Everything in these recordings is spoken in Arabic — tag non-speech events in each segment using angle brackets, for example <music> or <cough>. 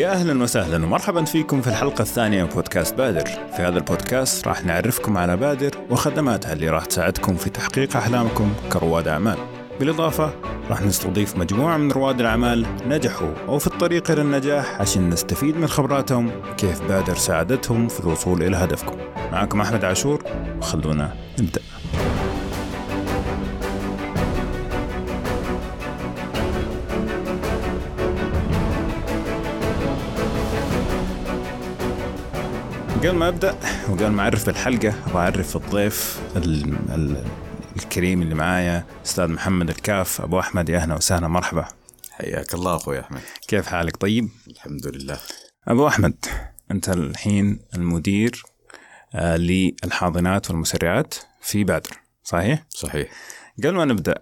يا أهلا وسهلا ومرحبا فيكم في الحلقة الثانية من بودكاست بادر. في هذا البودكاست راح نعرفكم على بادر وخدماتها اللي راح تساعدكم في تحقيق أحلامكم كرواد أعمال. بالإضافة راح نستضيف مجموعة من رواد الأعمال نجحوا أو في الطريق إلى النجاح عشان نستفيد من خبراتهم وكيف بادر ساعدتهم في الوصول إلى هدفكم. معكم أحمد عاشور وخلونا نبدأ. قبل ما أبدأ وقبل ما أعرف بالحلقة أبغى أعرف الضيف ال ال الكريم اللي معايا أستاذ محمد الكاف. أبو أحمد يا أهلا وسهلا. مرحبا. حياك الله أخوي أحمد. كيف حالك؟ طيب؟ الحمد لله. أبو أحمد أنت الحين المدير آه للحاضنات والمسرعات في بادر صحيح؟ صحيح. قبل ما نبدأ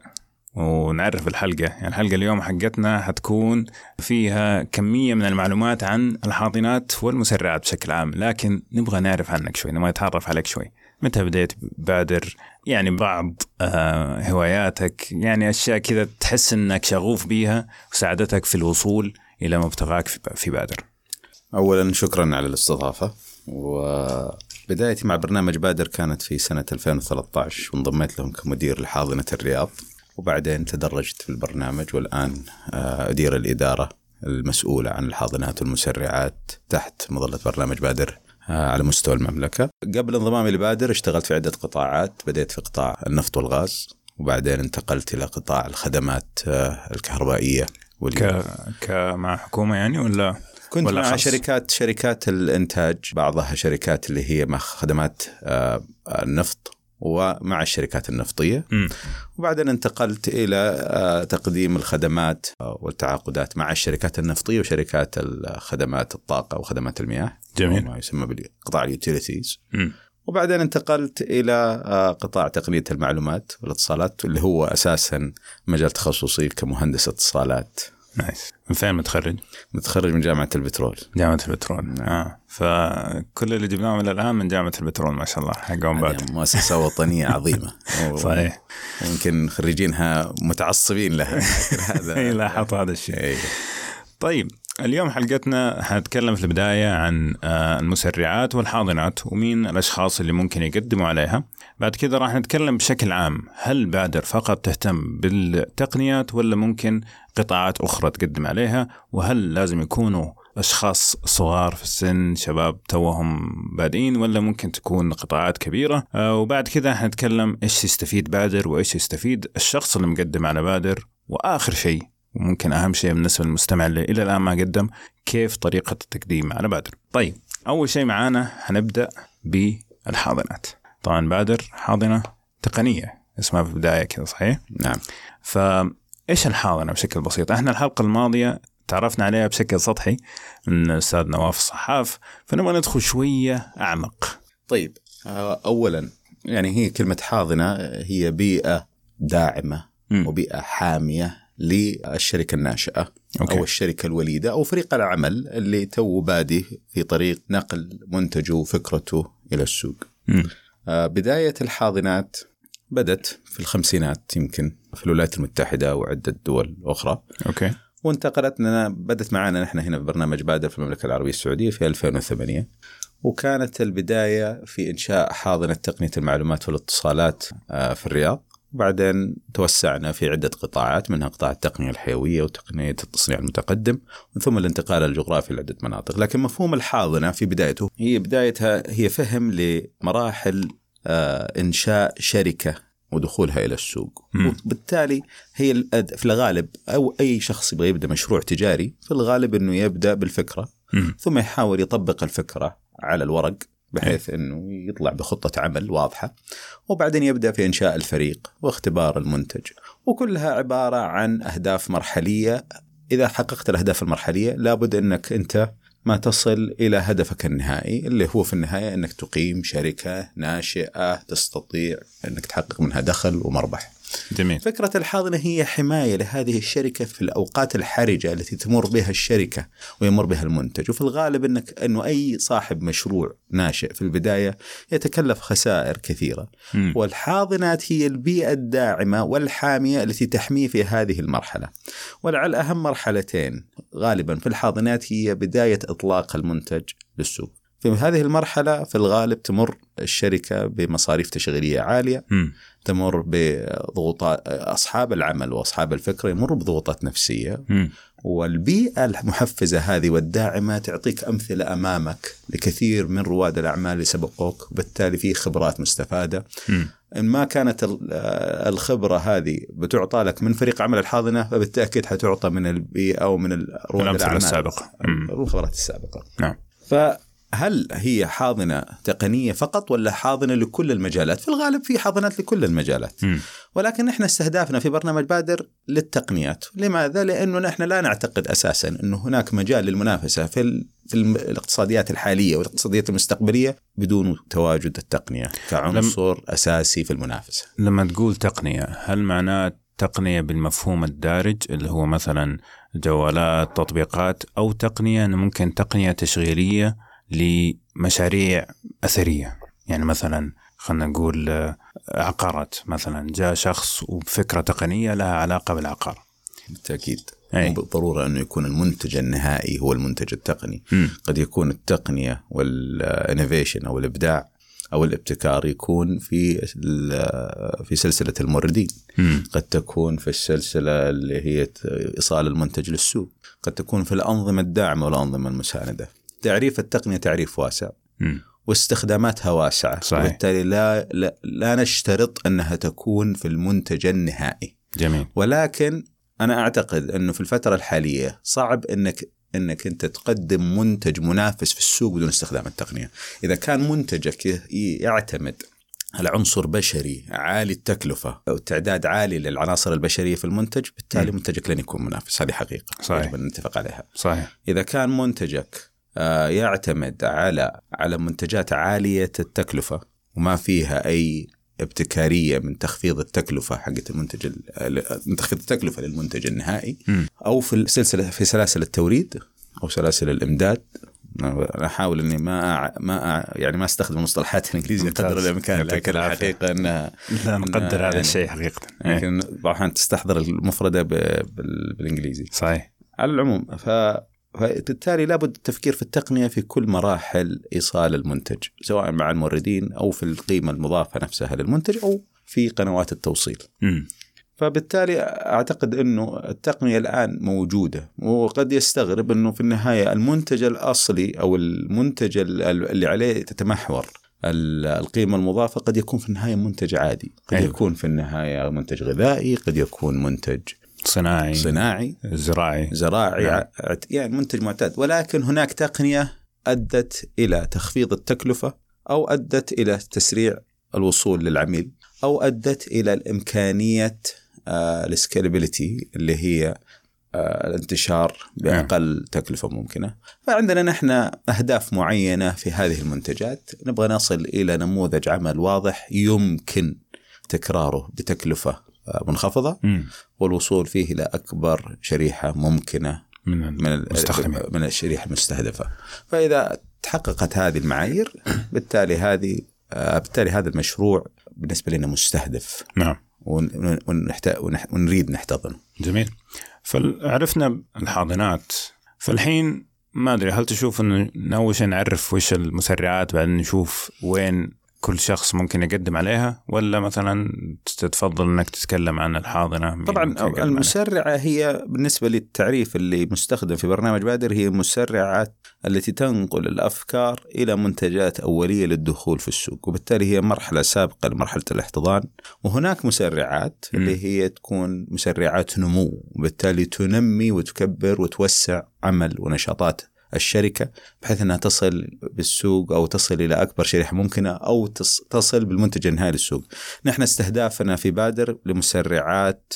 ونعرف الحلقة. يعني الحلقة اليوم حقتنا حتكون فيها كمية من المعلومات عن الحاضنات والمسرعات بشكل عام. لكن نبغى نعرف عنك شوي نبغى نتعرف عليك شوي. متى بديت بادر؟ يعني بعض آه هواياتك يعني أشياء كذا تحس أنك شغوف بيها وساعدتك في الوصول إلى مبتغاك في بادر. أولا شكرا على الاستضافة. وبدايتي مع برنامج بادر كانت في سنة 2013 وانضميت لهم كمدير لحاضنة الرياض. وبعدين تدرجت في البرنامج والآن أدير الإدارة المسؤولة عن الحاضنات والمسرعات تحت مظلة برنامج بادر على مستوى المملكة قبل انضمامي لبادر اشتغلت في عدة قطاعات بديت في قطاع النفط والغاز وبعدين انتقلت إلى قطاع الخدمات الكهربائية ك... كمع حكومة يعني ولا كنت ولا مع خاص؟ شركات شركات الإنتاج بعضها شركات اللي هي مع خدمات النفط ومع الشركات النفطية مم. وبعدين انتقلت إلى تقديم الخدمات والتعاقدات مع الشركات النفطية وشركات خدمات الطاقة وخدمات المياه جميل. ما يسمى بقطاع ال utilities. وبعدين انتقلت إلى قطاع تقنيه المعلومات والاتصالات اللي هو أساسا مجال تخصصي كمهندس اتصالات nice. من فين متخرج؟ متخرج من جامعة البترول. جامعة البترول. آه. فكل اللي جبناهم إلى الآن من جامعة البترول ما شاء الله حقهم بادر يعني مؤسسة وطنية عظيمة. و- <laughs> صحيح يمكن خريجينها متعصبين لها. <laughs> هذا. لاحظت هذا الشيء. طيب اليوم حلقتنا حنتكلم في البداية عن آه، المسرعات والحاضنات ومين الأشخاص اللي ممكن يقدموا عليها. بعد كذا راح نتكلم بشكل عام هل بادر فقط تهتم بالتقنيات ولا ممكن قطاعات أخرى تقدم عليها؟ وهل لازم يكونوا أشخاص صغار في السن شباب توهم بادئين ولا ممكن تكون قطاعات كبيرة؟ آه، وبعد كذا حنتكلم إيش يستفيد بادر وإيش يستفيد الشخص اللي مقدم على بادر. وآخر شيء وممكن أهم شيء بالنسبة للمستمع اللي إلى الآن ما قدم كيف طريقة التقديم على بادر. طيب أول شيء معانا حنبدا بالحاضنات. طبعا بادر حاضنة تقنية اسمها في البداية كذا صحيح؟ نعم فايش الحاضنة بشكل بسيط؟ إحنا الحلقة الماضية تعرفنا عليها بشكل سطحي من الأستاذ نواف الصحاف فنبغى ندخل شوية أعمق. طيب آه، اولا يعني هي كلمة حاضنة هي بيئة داعمة مم. وبيئة حامية للشركة الناشئة okay. أو الشركة الوليدة أو فريق العمل اللي توه بادي في طريق نقل منتجه وفكرته إلى السوق. آه، بداية الحاضنات بدت في الخمسينات يمكن في الولايات المتحدة وعدة دول أخرى أوكي. وانتقلت لنا بدت معنا نحن هنا في برنامج بادر في المملكة العربية السعودية في 2008 وكانت البداية في إنشاء حاضنة تقنية المعلومات والاتصالات آه، في الرياض وبعدين توسعنا في عدة قطاعات منها قطاع التقنية الحيوية وتقنية التصنيع المتقدم ثم الانتقال الجغرافي لعدة مناطق، لكن مفهوم الحاضنة في بدايته هي بدايتها هي فهم لمراحل آه، إنشاء شركة ودخولها إلى السوق مم. وبالتالي هي في الغالب أو أي شخص يبغى يبدأ مشروع تجاري في الغالب إنه يبدأ بالفكرة مم. ثم يحاول يطبق الفكرة على الورق بحيث إنه يطلع بخطة عمل واضحة وبعدين يبدأ في إنشاء الفريق واختبار المنتج وكلها عبارة عن أهداف مرحلية إذا حققت الأهداف المرحلية لابد إنك أنت ما تصل إلى هدفك النهائي اللي هو في النهاية إنك تقيم شركة ناشئة تستطيع إنك تحقق منها دخل ومربح. جميل. فكرة الحاضنة هي حماية لهذه الشركة في الأوقات الحرجة التي تمر بها الشركة ويمر بها المنتج. وفي الغالب أنك أنه أي صاحب مشروع ناشئ في البداية يتكلف خسائر كثيرة. مم. والحاضنات هي البيئة الداعمة والحامية التي تحميه في هذه المرحلة. ولعل أهم مرحلتين غالبا في الحاضنات هي بداية إطلاق المنتج للسوق. في هذه المرحلة في الغالب تمر الشركة بمصاريف تشغيلية عالية. مم. تمر بضغوطات أصحاب العمل وأصحاب الفكرة يمروا بضغوطات نفسية مم. والبيئة المحفزة هذه والداعمة تعطيك أمثلة أمامك لكثير من رواد الأعمال اللي سبقوك وبالتالي في خبرات مستفادة مم. إن ما كانت ال- الخبرة هذه بتعطى لك من فريق عمل الحاضنة فبالتأكيد حتعطى من البيئة أو من رواد السابقة. مم. الخبرات السابقة نعم فهل هي حاضنة تقنية فقط ولا حاضنة لكل المجالات؟ في الغالب في حاضنات لكل المجالات مم. ولكن نحن استهدافنا في برنامج بادر للتقنيات لماذا؟ لأنه نحن لا نعتقد أساسا أنه هناك مجال للمنافسة في. في الاقتصاديات الحالية والاقتصاديات المستقبلية بدون تواجد التقنية كعنصر أساسي في المنافسة لما تقول تقنية هل معناه تقنية بالمفهوم الدارج اللي هو مثلا جوالات تطبيقات أو تقنية ممكن تقنية تشغيلية لمشاريع أثرية. يعني مثلا خلينا نقول آه، عقارات. مثلا جاء شخص وبفكرة تقنية لها علاقة بالعقار. بالتأكيد. أي. بالضرورة أنه يكون المنتج النهائي هو المنتج التقني. مم. قد يكون التقنية والانوفيشن أو الإبداع أو الابتكار يكون في ال- في سلسلة الموردين. مم. قد تكون في السلسلة اللي هي إيصال المنتج للسوق. قد تكون في الأنظمة الداعمة والأنظمة المساندة. تعريف التقنية تعريف واسع مم. واستخداماتها واسعة صحيح. وبالتالي لا, لا, لا نشترط أنها تكون في المنتج النهائي جميل ولكن أنا أعتقد أنه في الفترة الحالية صعب أنك أنك أنت تقدم منتج منافس في السوق بدون استخدام التقنية. إذا كان منتجك يعتمد على عنصر بشري عالي التكلفة أو تعداد عالي للعناصر البشرية في المنتج، بالتالي م. منتجك لن يكون منافس، هذه حقيقة صحيح. يجب أن نتفق عليها. صحيح إذا كان منتجك يعتمد على على منتجات عالية التكلفة وما فيها أي ابتكارية من تخفيض التكلفة حقت المنتج ال- من تخفيض التكلفة للمنتج النهائي. أو في السلسله في سلاسل التوريد أو سلاسل الإمداد أنا أحاول إني ما ما يعني ما أستخدم المصطلحات <laughs> الإنجليزية. قدر الإمكان لكن. الحقيقة انها لا نقدر هذا الشيء حقيقة إيه. يمكن بعض الاحيان تستحضر المفردة بالإنجليزي صحيح على العموم ف فبالتالي لابد التفكير في التقنية في كل مراحل إيصال المنتج سواء مع الموردين أو في القيمة المضافة نفسها للمنتج أو في قنوات التوصيل. مم. فبالتالي أعتقد إنه التقنية الآن موجودة وقد يستغرب إنه في النهاية المنتج الأصلي أو المنتج ال- اللي عليه تتمحور ال- القيمة المضافة قد يكون في النهاية منتج عادي، قد أيوة. يكون في النهاية منتج غذائي، قد يكون منتج صناعي صناعي، زراعي. زراعي نعم. يعني منتج معتاد. ولكن هناك تقنية أدت إلى تخفيض التكلفة أو أدت إلى تسريع الوصول للعميل أو أدت إلى الإمكانية السكيلابيلتي اللي هي آه، الانتشار بأقل تكلفة ممكنة. فعندنا نحن أهداف معينة في هذه المنتجات. نبغى نصل إلى نموذج عمل واضح يمكن تكراره بتكلفة منخفضة مم. والوصول فيه إلى أكبر شريحة ممكنة من من ال- المستخدمين من الشريحة المستهدفة. فإذا تحققت هذه المعايير بالتالي هذه آه، بالتالي هذا المشروع بالنسبة لنا مستهدف نعم ونريد نحتضنه. جميل فعرفنا الحاضنات فالحين ما أدري هل تشوف إنه اول شيء نعرف وش المسرعات بعدين نشوف وين كل شخص ممكن يقدم عليها ولا مثلا تتفضل إنك تتكلم عن الحاضنة طبعا يقدم عليها؟ المسرعة هي بالنسبة للتعريف اللي مستخدم في برنامج بادر هي مسرعات التي تنقل الأفكار إلى منتجات أولية للدخول في السوق وبالتالي هي مرحلة سابقة لمرحلة الاحتضان وهناك مسرعات مم. اللي هي تكون مسرعات نمو وبالتالي تنمي وتكبر وتوسع عمل ونشاطات الشركة بحيث إنها تصل بالسوق أو تصل إلى أكبر شريحة ممكنة أو تص- تصل بالمنتج النهائي للسوق. نحن استهدافنا في بادر لمسرعات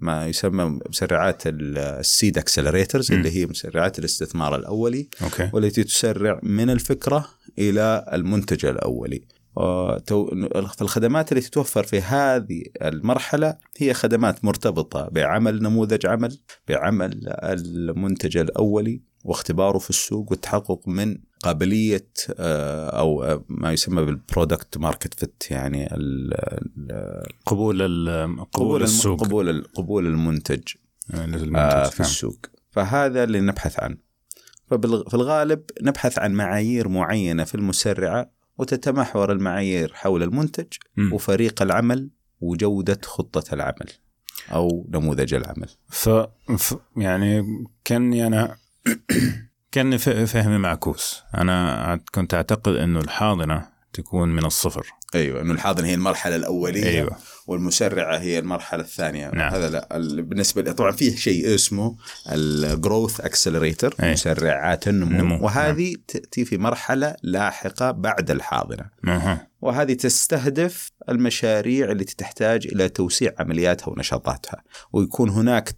ما يسمى مسرعات ال- seed accelerators. اللي هي مسرعات الاستثمار الأولي okay والتي تسرع من الفكرة إلى المنتج الأولي. فالخدمات اللي تتوفر في هذه المرحلة هي خدمات مرتبطة بعمل نموذج عمل بعمل المنتج الأولي واختباره في السوق والتحقق من قابلية آه، أو ما يسمى بال product market fit يعني قبول قبول السوق قبول قبول المنتج آه، في نعم. السوق فهذا اللي نبحث عنه ففي الغالب نبحث عن معايير معينة في المسرعة وتتمحور المعايير حول المنتج م. وفريق العمل وجودة خطة العمل أو نموذج العمل ف... ف... يعني كان أنا كان فهمي معكوس. أنا كنت أعتقد أنه الحاضنة تكون من الصفر. أيوه إنه الحاضنة هي المرحلة الأولية. أيوة. والمسرعه هي المرحلة الثانية نعم. هذا لا بالنسبة طبعا في شيء اسمه الجروث اكسلريتر. مسرعات النمو نمو. وهذه نعم. تاتي في مرحلة لاحقة بعد الحاضنة أه. وهذه تستهدف المشاريع التي تحتاج إلى توسيع عملياتها ونشاطاتها ويكون هناك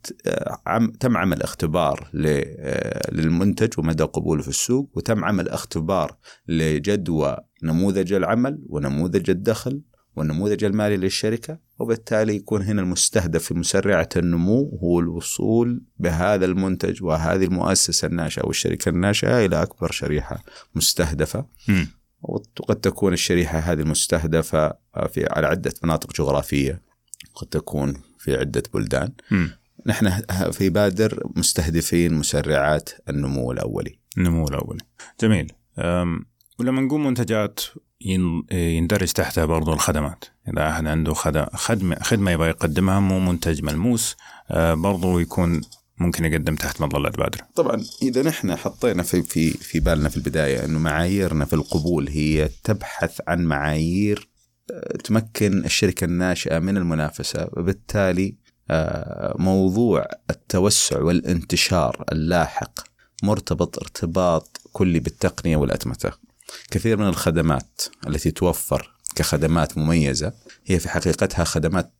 تم عمل اختبار آه، للمنتج ومدى قبوله في السوق وتم عمل اختبار لجدوى نموذج العمل ونموذج الدخل والنموذج المالي للشركة وبالتالي يكون هنا المستهدف في مسرعة النمو هو الوصول بهذا المنتج وهذه المؤسسة الناشئة أو الشركة الناشئة إلى أكبر شريحة مستهدفة. م. وقد تكون الشريحة هذه المستهدفة في على عدة مناطق جغرافية قد تكون في عدة بلدان. م. نحن في بادر مستهدفين مسرعات النمو الأولي. النمو الأولي. جميل. ولما نقول منتجات يندرج تحتها برضو الخدمات. إذا أحد عنده خدمة خدمة يبغى يقدمها مو منتج ملموس آه، برضو يكون ممكن يقدم تحت مظلة بادرة طبعا إذا نحن حطينا في في في بالنا في البداية أنه معاييرنا في القبول هي تبحث عن معايير آه، تمكن الشركة الناشئة من المنافسة وبالتالي آه، موضوع التوسع والانتشار اللاحق مرتبط ارتباط كلي بالتقنية والأتمتة. كثير من الخدمات التي توفر كخدمات مميزة هي في حقيقتها خدمات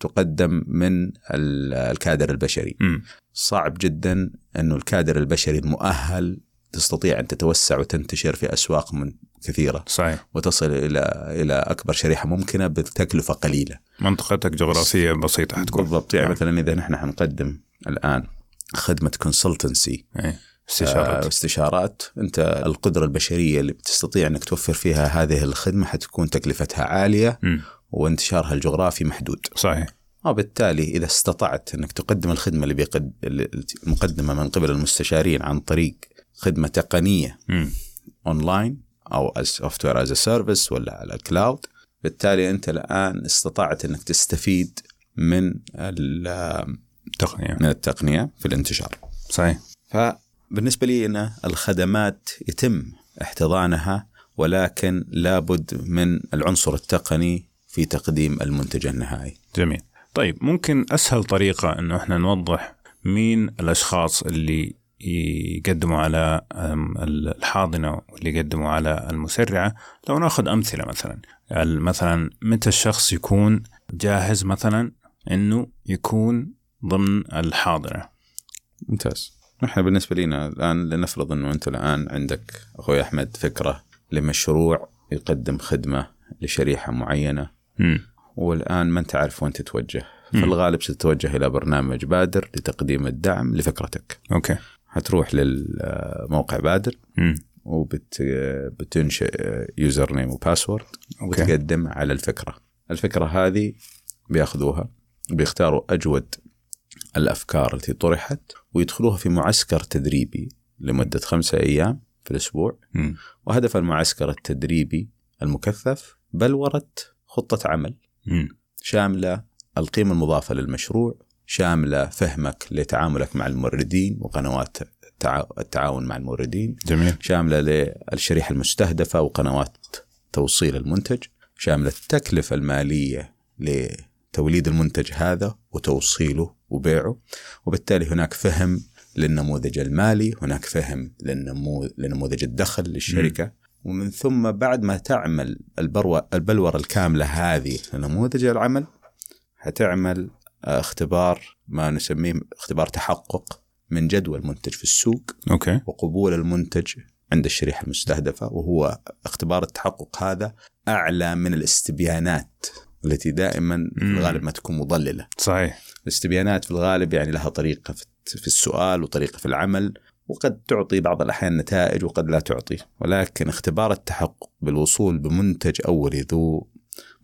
تقدم من الكادر البشري. م. صعب جدا إنه الكادر البشري المؤهل تستطيع أن تتوسع وتنتشر في أسواق من كثيرة. صحيح. وتصل إلى إلى أكبر شريحة ممكنة بتكلفة قليلة. منطقتك جغرافيه بسيطة حتكون. بالضبط. يعني نعم. مثلا إذا نحن حنقدم الآن خدمة consultancy استشارات آه استشارات انت القدرة البشرية اللي بتستطيع انك توفر فيها هذه الخدمة حتكون تكلفتها عالية م. وانتشارها الجغرافي محدود. صحيح. وبالتالي إذا استطعت انك تقدم الخدمة اللي بيقد المقدمة من قبل المستشارين عن طريق خدمة تقنية م. اونلاين أو software as a service ولا على ال cloud بالتالي أنت الآن استطعت إنك تستفيد من التقنيه من التقنية في الانتشار. صحيح. ف بالنسبة لي أن الخدمات يتم احتضانها ولكن لابد من العنصر التقني في تقديم المنتج النهائي. جميل. طيب ممكن أسهل طريقة أنه إحنا نوضح مين الأشخاص اللي يقدموا على الحاضنة واللي يقدموا على المسرعة؟ لو ناخذ أمثلة مثلا. مثلا متى الشخص يكون جاهز مثلا أنه يكون ضمن الحاضنة؟ ممتاز. نحن بالنسبة لنا الآن لنفرض أنه أنت الآن عندك أخوي أحمد فكرة لمشروع يقدم خدمة لشريحة معينة. م. والآن ما أنت عارف وين تتوجه. في الغالب ستتوجه إلى برنامج بادر لتقديم الدعم لفكرتك. أوكي. هتروح للموقع بادر. وبتنشئ يوزر نيم وباسورد وتقدم على الفكرة. الفكرة هذه بياخذوها بيختاروا أجود الأفكار التي طرحت ويدخلوها في معسكر تدريبي لمدة خمسة أيام في الأسبوع م. وهدف المعسكر التدريبي المكثف بلوره خطة عمل م. شاملة القيمة المضافة للمشروع شاملة فهمك لتعاملك مع الموردين وقنوات التعاون مع الموردين جميل شاملة للشريحة المستهدفة وقنوات توصيل المنتج شاملة التكلفة المالية لتوليد المنتج هذا وتوصيله وبيعه وبالتالي هناك فهم للنموذج المالي هناك فهم للنمو... لنموذج الدخل للشركة م. ومن ثم بعد ما تعمل البروة البلورة الكاملة هذه لنموذج العمل هتعمل اختبار ما نسميه اختبار تحقق من جدوى المنتج في السوق أوكي وقبول المنتج عند الشريحة المستهدفة وهو اختبار التحقق هذا أعلى من الاستبيانات التي دائما في. الغالب ما تكون مضللة. صحيح الاستبيانات في الغالب يعني لها طريقة في السؤال وطريقة في العمل وقد تعطي بعض الأحيان نتائج وقد لا تعطي ولكن اختبار التحقق بالوصول بمنتج اولي ذو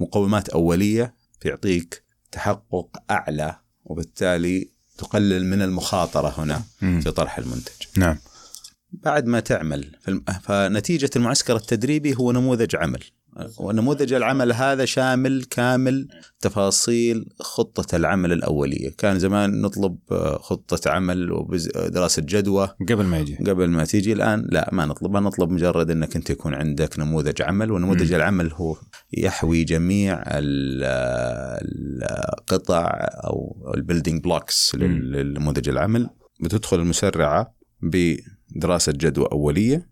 مقومات أولية يعطيك تحقق أعلى وبالتالي تقلل من المخاطرة هنا. في طرح المنتج. نعم بعد ما تعمل فنتيجة المعسكر التدريبي هو نموذج عمل ونموذج العمل هذا شامل كامل تفاصيل خطة العمل الأولية. كان زمان نطلب آه، خطة عمل ودراسة جدوى. قبل ما يجي. قبل ما تيجي. الآن لا ما نطلب. ما نطلب مجرد أنك أنت يكون عندك نموذج عمل ونموذج مم. العمل هو يحوي جميع ال- القطع أو ال building blocks مم. للنموذج العمل. بتدخل المسرعة بدراسة جدوى أولية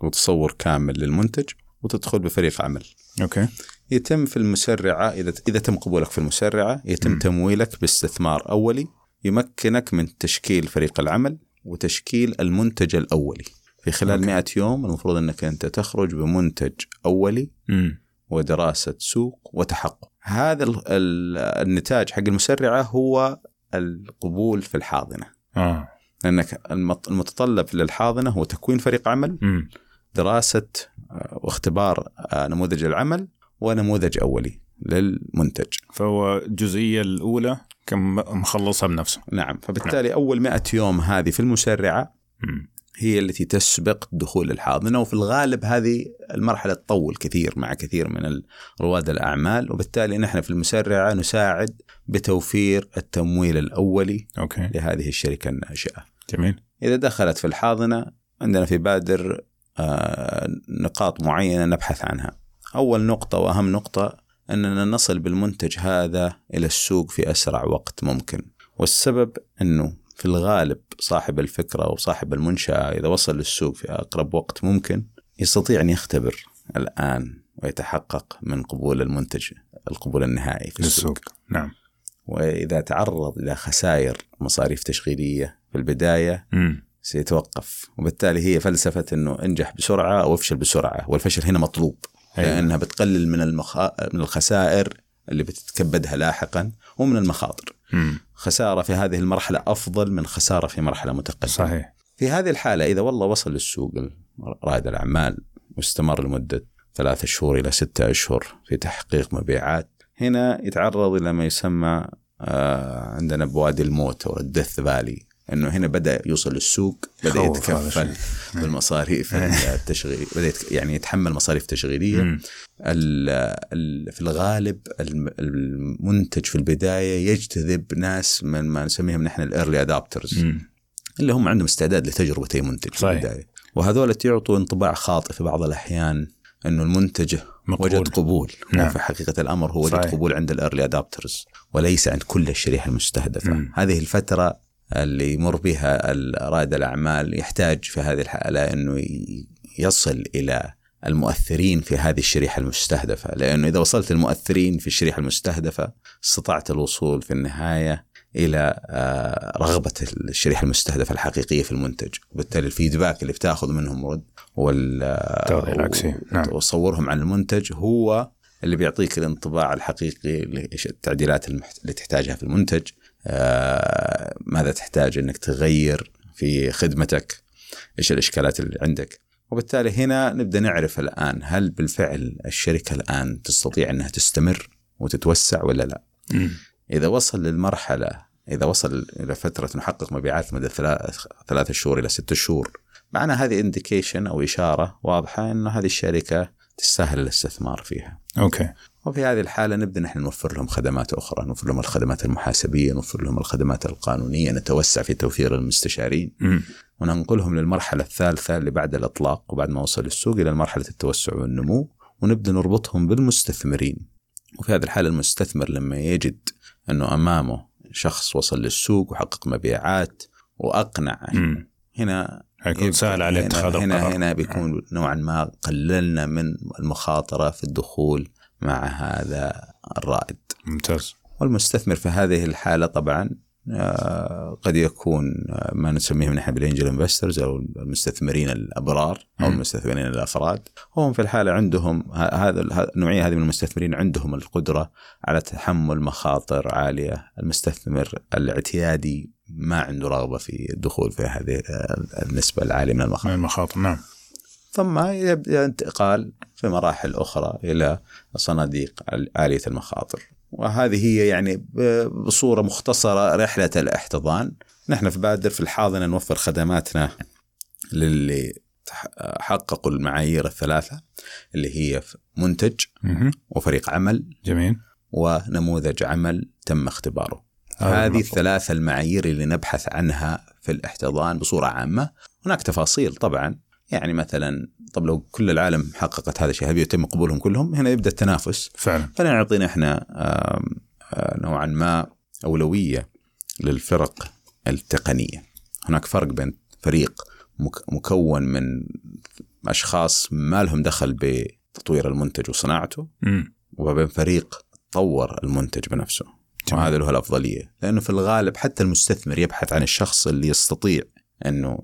وتصور كامل للمنتج. وتدخل بفريق عمل. okay. يتم في المسرعة إذا إذا تم قبولك في المسرعة يتم مم. تمويلك باستثمار أولي يمكنك من تشكيل فريق العمل وتشكيل المنتج الأولي. في خلال أوكي. 100 يوم المفروض أنك أنت تخرج بمنتج أولي امم ودراسة سوق وتحقق. هذا ال- ال- النتاج حق المسرعة هو القبول في الحاضنة. آه. لأنك المت- المتطلب للحاضنة هو تكوين فريق عمل دراسة آه، واختبار آه، نموذج العمل ونموذج أولي للمنتج. فهو الجزئية الأولى كان مخلصها بنفسه. نعم فبالتالي أول 100 يوم هذه في المسرعة مم. هي التي تسبق دخول الحاضنة وفي الغالب هذه المرحلة تطول كثير مع كثير من رواد الأعمال وبالتالي نحن في المسرعة نساعد بتوفير التمويل الأولي أوكي. لهذه الشركة الناشئة جميل. إذا دخلت في الحاضنة عندنا في بادر نقاط معينة نبحث عنها. أول نقطة وأهم نقطة أننا نصل بالمنتج هذا إلى السوق في أسرع وقت ممكن. والسبب أنه في الغالب صاحب الفكرة أو صاحب المنشأة إذا وصل للسوق في أقرب وقت ممكن يستطيع أن يختبر الآن ويتحقق من قبول المنتج القبول النهائي في السوق. للسوق. نعم. وإذا تعرض إلى خسائر مصاريف تشغيلية في البداية سيتوقف. وبالتالي هي فلسفة أنه انجح بسرعة أو افشل بسرعة والفشل هنا مطلوب. أيوة. لأنها بتقلل من, المخا... من الخسائر اللي بتتكبدها لاحقا ومن المخاطر. امم خسارة في هذه المرحلة أفضل من خسارة في مرحلة متقدمة. صحيح. في هذه الحالة إذا والله وصل للسوق رائد الأعمال واستمر لمدة ثلاثة شهور إلى ستة أشهر في تحقيق مبيعات هنا يتعرض إلى ما يسمى آه عندنا بوادي الموت أو الدث فالي. إنه هنا بدأ يوصل للسوق بدأ يتكفل. بالمصاريف <laughs> التشغيل بدأ يعني يتحمل مصاريف تشغيلية في الغالب الم- المنتج في البداية يجتذب ناس من ما نسميهم نحن ال early adopters. اللي هم عندهم استعداد لتجربه اي منتج في صحيح. البداية وهذول يعطوا انطباع خاطئ في بعض الأحيان إنه المنتج مقبول. وجد قبول. نعم. في حقيقة الأمر هو وجد صحيح. قبول عند ال early adopters وليس عند كل الشريحة المستهدفة مم. هذه الفترة اللي يمر بها رائد الأعمال يحتاج في هذه الحالة إنه يصل إلى المؤثرين في هذه الشريحة المستهدفة. لأنه إذا وصلت المؤثرين في الشريحة المستهدفة استطعت الوصول في النهاية إلى آه، رغبة الشريحة المستهدفة الحقيقية في المنتج. وبالتالي الفيدباك اللي بتاخذ منهم رد وال العكسي. نعم. وتصورهم عن المنتج هو اللي بيعطيك الانطباع الحقيقي المحت- اللي تحتاجها في المنتج. ماذا تحتاج إنك تغير في خدمتك؟ إيش الإشكالات اللي عندك؟ وبالتالي هنا نبدأ نعرف الآن هل بالفعل الشركة الآن تستطيع إنها تستمر وتتوسع ولا لا. إذا وصل للمرحلة إذا وصل إلى فترة نحقق مبيعات مدى ثلاث ثلاثة شهور إلى ستة شهور معنى هذه indication أو إشارة واضحة إنه هذه الشركة تستاهل الاستثمار فيها. okay. وفي هذه الحالة نبدأ نحن نوفر لهم خدمات أخرى نوفر لهم الخدمات المحاسبية نوفر لهم الخدمات القانونية نتوسع في توفير المستشارين. وننقلهم للمرحلة الثالثة اللي بعد الإطلاق وبعد ما وصل السوق إلى مرحلة التوسع والنمو ونبدأ نربطهم بالمستثمرين وفي هذه الحالة المستثمر لما يجد أنه أمامه شخص وصل للسوق وحقق مبيعات وأقنع مم. هنا حيكون سهل عليه هنا اتخاذ هنا, القرار هنا بيكون نوعا ما قللنا من المخاطرة في الدخول مع هذا الرائد. ممتاز. والمستثمر في هذه الحالة طبعا آه، قد يكون آه، ما نسميهم نحن بالانجل انفسترز أو المستثمرين الأبرار أو. المستثمرين الأفراد. هم في الحالة عندهم هذا النوعية هذه من المستثمرين عندهم القدرة على تحمل مخاطر عالية. المستثمر الاعتيادي ما عنده رغبة في الدخول في هذه آه، النسبة العالية من من المخاطر المخاطر نعم. ثم يبدا انتقال في مراحل أخرى إلى صناديق عاليه المخاطر. وهذه هي يعني بصورة مختصرة رحلة الاحتضان. نحن في بادر في الحاضنة نوفر خدماتنا للي حققوا المعايير الثلاثة اللي هي منتج. وفريق عمل جميل. ونموذج عمل تم اختباره. هذه. الثلاثة المعايير اللي نبحث عنها في الاحتضان بصورة عامة. هناك تفاصيل طبعا. يعني مثلا طب لو كل العالم حققت هذا الشيء هل يتم قبولهم كلهم؟ هنا يبدأ التنافس. فعلا. فنعطينا إحنا آه، نوعا ما أولوية للفرق التقنية. هناك فرق بين فريق مك- مكون من أشخاص ما لهم دخل بتطوير المنتج وصناعته. وبين فريق طور المنتج بنفسه. تمام. وهذا له الأفضلية. لأنه في الغالب حتى المستثمر يبحث عن الشخص اللي يستطيع أنه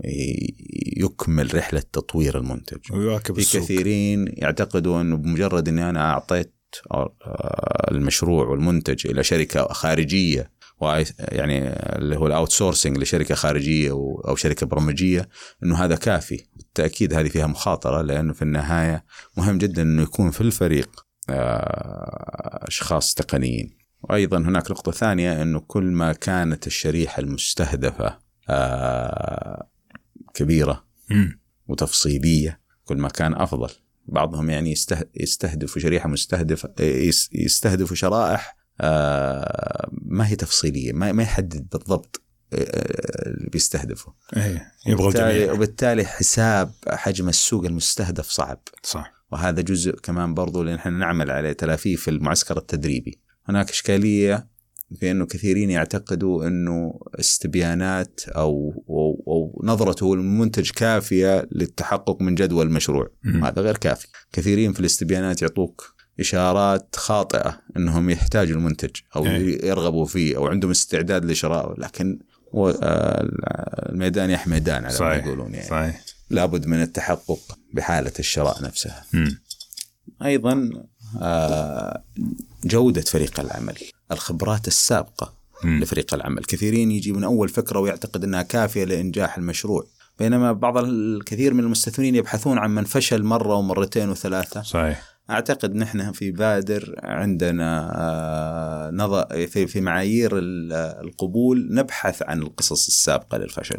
يكمل رحلة تطوير المنتج. ويواكب في السوق. كثيرين يعتقدوا أنه بمجرد إني أنا أعطيت آه، المشروع والمنتج إلى شركة خارجية يعني اللي هو ال outsourcing لشركة خارجية أو شركة برمجية أنه هذا كافي. بالتأكيد هذه فيها مخاطرة لأنه في النهاية مهم جدا أنه يكون في الفريق آه، أشخاص تقنيين. وأيضا هناك نقطة ثانية أنه كل ما كانت الشريحة المستهدفة آه، كبيرة مم. وتفصيلية كل ما كان أفضل. بعضهم يعني يسته- يستهدفوا شريحة مستهدفه يس- يستهدفوا شرائح آه، ما هي تفصيلية ما ما يحدد بالضبط آه، اللي بيستهدفه. إيه يبغى وبالتالي, وبالتالي حساب حجم السوق المستهدف صعب. صح. وهذا جزء كمان برضو اللي نحن نعمل عليه تلافيه في المعسكر التدريبي. هناك إشكالية في أنه كثيرين يعتقدوا أنه استبيانات أو, أو, أو نظرته للمنتج كافية للتحقق من جدوى المشروع. هذا غير كافي. كثيرين في الاستبيانات يعطوك إشارات خاطئة أنهم يحتاجوا المنتج أو إيه. يرغبوا فيه أو عندهم استعداد لشرائه لكن آه، الميدان يحمي ميدان على ما يقولون يعني. صحيح. لابد من التحقق بحالة الشراء نفسها. مم. أيضا آه، جودة فريق العمل. الخبرات السابقة مم. لفريق العمل. كثيرين يجي من أول فكرة ويعتقد أنها كافية لإنجاح المشروع. بينما بعض الكثير من المستثمرين يبحثون عن من فشل مرة ومرتين وثلاثة. صحيح. أعتقد نحن في بادر عندنا آه، نظر في في معايير ال- القبول نبحث عن القصص السابقة للفشل.